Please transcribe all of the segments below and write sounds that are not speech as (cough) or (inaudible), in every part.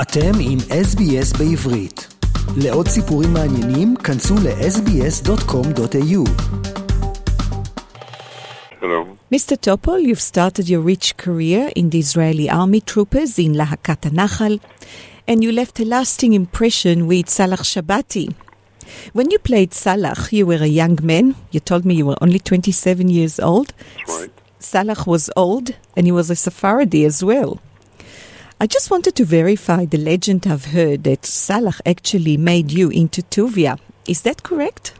אתם עם SBS בעברית. לעוד סיפורים מעניינים, כנסו ל-sbs.com.au. Hello. Mr. Topol, you've started your rich career in the Israeli army troopers in Lahakat Nahal, and you left a lasting impression with Salah Shabati. When you played Salah, you were a young man. You told me you were only 27 years old. That's right. Salah was old, and he was a Sephardi as well. I just wanted to verify the legend I've heard that Salah actually made you into Tuvia. Is that correct?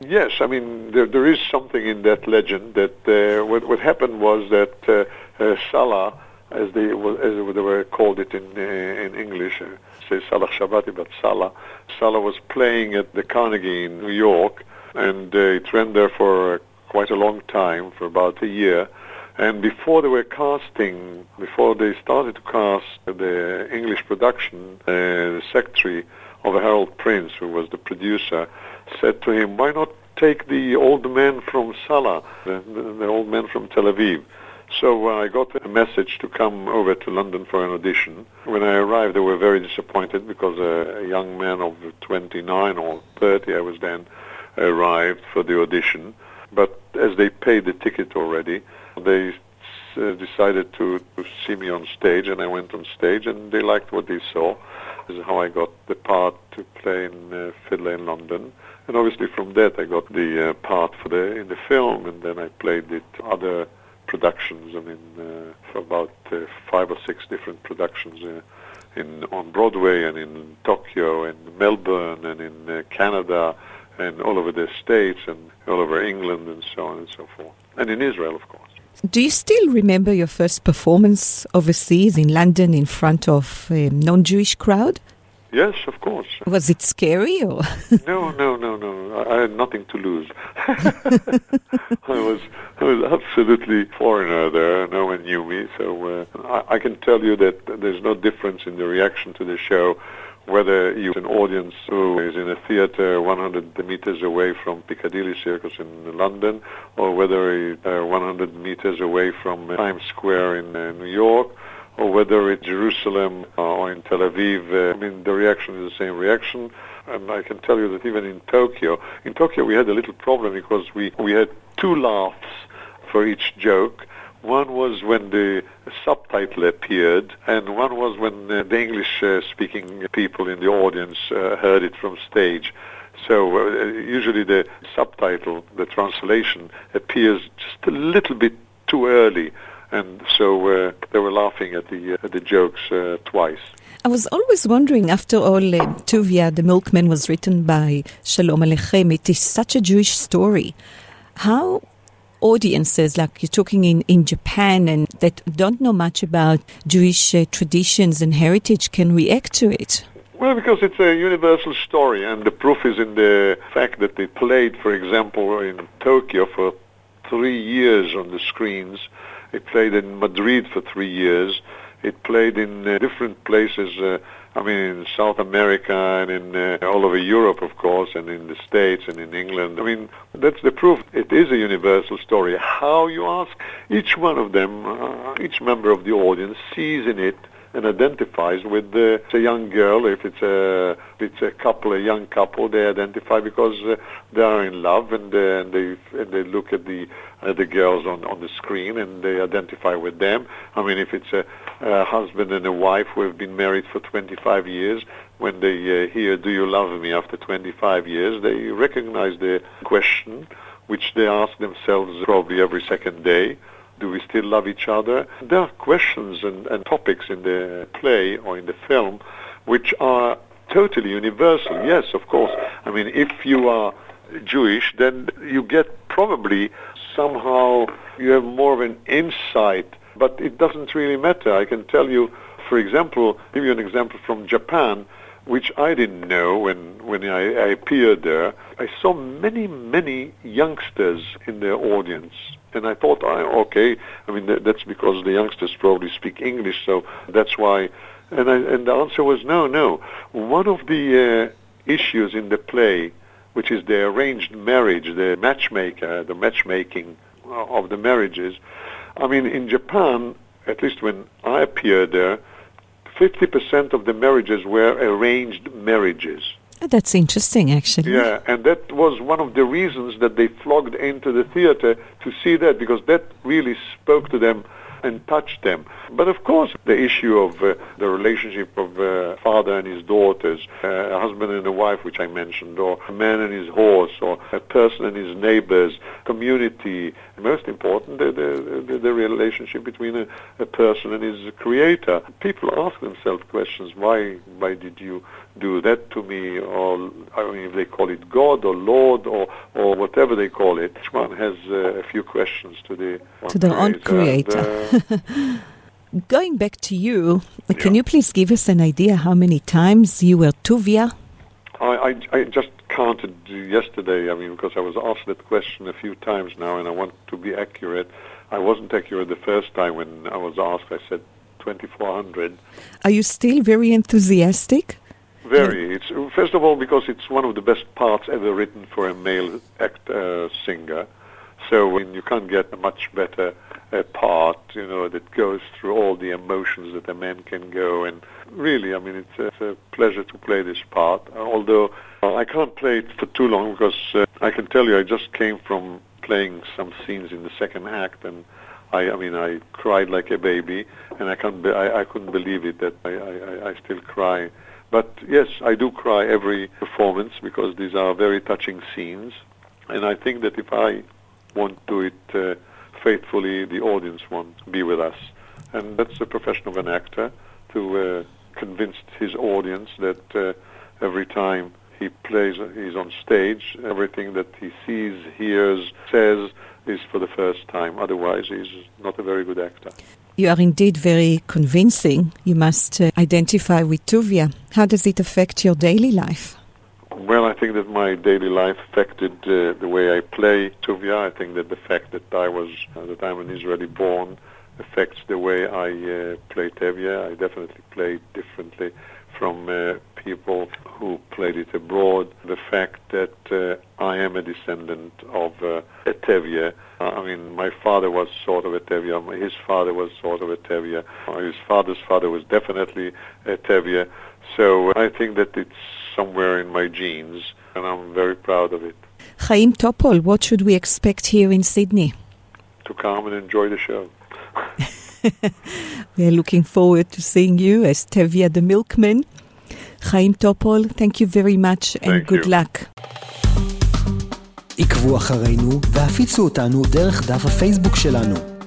Yes, I mean there, there is something in that legend that uh, what, what happened was that uh, uh, Salah, as they as they were called it in uh, in English, uh, say Salah Shabati, but Salah, Salah was playing at the Carnegie in New York, and it ran there for quite a long time, for about a year. And before they were casting, before they started to cast the English production, uh, the secretary of Harold Prince, who was the producer, said to him, why not take the old man from Salah, the, the old man from Tel Aviv? So uh, I got a message to come over to London for an audition. When I arrived, they were very disappointed because a, a young man of 29 or 30, I was then, arrived for the audition. But as they paid the ticket already, they uh, decided to, to see me on stage, and I went on stage, and they liked what they saw. This is how I got the part to play in uh, Fiddler in London, and obviously from that I got the uh, part for the in the film, and then I played it other productions. I mean, uh, for about uh, five or six different productions uh, in on Broadway and in Tokyo and Melbourne and in Canada and all over the states and all over England and so on and so forth, and in Israel, of course. Do you still remember your first performance overseas in London in front of a non-Jewish crowd? Yes, of course. Was it scary or? No, no, no, no. I, I had nothing to lose. (laughs) I was I was absolutely foreigner there. No one knew me, so uh, I, I can tell you that there's no difference in the reaction to the show whether you're an audience who is in a theater 100 meters away from Piccadilly Circus in London, or whether you're uh, 100 meters away from uh, Times Square in uh, New York, or whether it's Jerusalem uh, or in Tel Aviv. Uh, I mean, the reaction is the same reaction. And I can tell you that even in Tokyo, in Tokyo we had a little problem because we, we had two laughs for each joke. One was when the subtitle appeared, and one was when uh, the English-speaking people in the audience uh, heard it from stage. So uh, usually the subtitle, the translation, appears just a little bit too early, and so uh, they were laughing at the uh, at the jokes uh, twice. I was always wondering, after all, uh, Tuvia, the milkman, was written by Shalom Aleichem. It is such a Jewish story. How audiences, like you're talking in, in Japan, and that don't know much about Jewish uh, traditions and heritage, can react to it? Well, because it's a universal story, and the proof is in the fact that they played, for example, in Tokyo for three years on the screens. It played in Madrid for three years. It played in uh, different places. Uh, I mean, in South America and in uh, all over Europe, of course, and in the States and in England. I mean, that's the proof. It is a universal story. How you ask? Each one of them, uh, each member of the audience sees in it and identifies with the, a young girl. If it's a if it's a couple, a young couple, they identify because uh, they are in love and, uh, and they and they look at the uh, the girls on on the screen and they identify with them. I mean, if it's a, a husband and a wife who have been married for 25 years, when they uh, hear "Do you love me?" after 25 years, they recognize the question, which they ask themselves probably every second day. Do we still love each other? There are questions and, and topics in the play or in the film which are totally universal. Yes, of course. I mean, if you are Jewish, then you get probably somehow you have more of an insight, but it doesn't really matter. I can tell you, for example, give you an example from Japan, which I didn't know when, when I, I appeared there. I saw many, many youngsters in the audience. And I thought, I, okay, I mean, that, that's because the youngsters probably speak English, so that's why. And, I, and the answer was no, no. One of the uh, issues in the play, which is the arranged marriage, the matchmaker, the matchmaking of the marriages, I mean, in Japan, at least when I appeared there, 50% of the marriages were arranged marriages. Oh, That's interesting, actually. Yeah, and that was one of the reasons that they flocked into the theater to see that because that really spoke to them and touch them. But of course, the issue of uh, the relationship of uh, father and his daughters, uh, a husband and a wife, which I mentioned, or a man and his horse, or a person and his neighbors, community. Most important, the, the, the, the relationship between a, a person and his creator. People ask themselves questions: Why? Why did you do that to me? Or I mean, if they call it God or Lord or or whatever they call it, each one has uh, a few questions to the To their own creator. And, uh, (laughs) Going back to you, can you please give us an idea how many times you were Tuvia? I, I, I just counted yesterday, I mean, because I was asked that question a few times now, and I want to be accurate. I wasn't accurate the first time when I was asked. I said 2,400. Are you still very enthusiastic? Very. It's first of all because it's one of the best parts ever written for a male act uh, singer. So I mean, you can't get a much better uh, part, you know, that goes through all the emotions that a man can go. And really, I mean, it's a, it's a pleasure to play this part. Although uh, I can't play it for too long because uh, I can tell you I just came from playing some scenes in the second act and. I, I mean, I cried like a baby, and I can't. Be, I, I couldn't believe it that I, I, I still cry. But yes, I do cry every performance because these are very touching scenes, and I think that if I won't do it uh, faithfully, the audience won't be with us, and that's the profession of an actor to uh, convince his audience that uh, every time he plays, he's on stage, everything that he sees, hears, says is for the first time. Otherwise, he's not a very good actor. You are indeed very convincing. You must uh, identify with Tuvia. How does it affect your daily life? Think that my daily life affected uh, the way I play Tuvia. I think that the fact that I was uh, that I'm an Israeli born affects the way I uh, play Tevye. I definitely play differently from uh, people who played it abroad. The fact that uh, I am a descendant of uh, a Tevye. Uh, I mean, my father was sort of a Tevye. His father was sort of a Tevye. Uh, His father's father was definitely a Tevye. So I think that it's somewhere in my genes, and I'm very proud of it. Chaim Topol, what should we expect here in Sydney? To come and enjoy the show. We are looking forward to seeing you as Tevia the Milkman. Chaim Topol, thank you very much and Thank good you. luck. עקבו אחרינו והפיצו אותנו דרך דף הפייסבוק שלנו.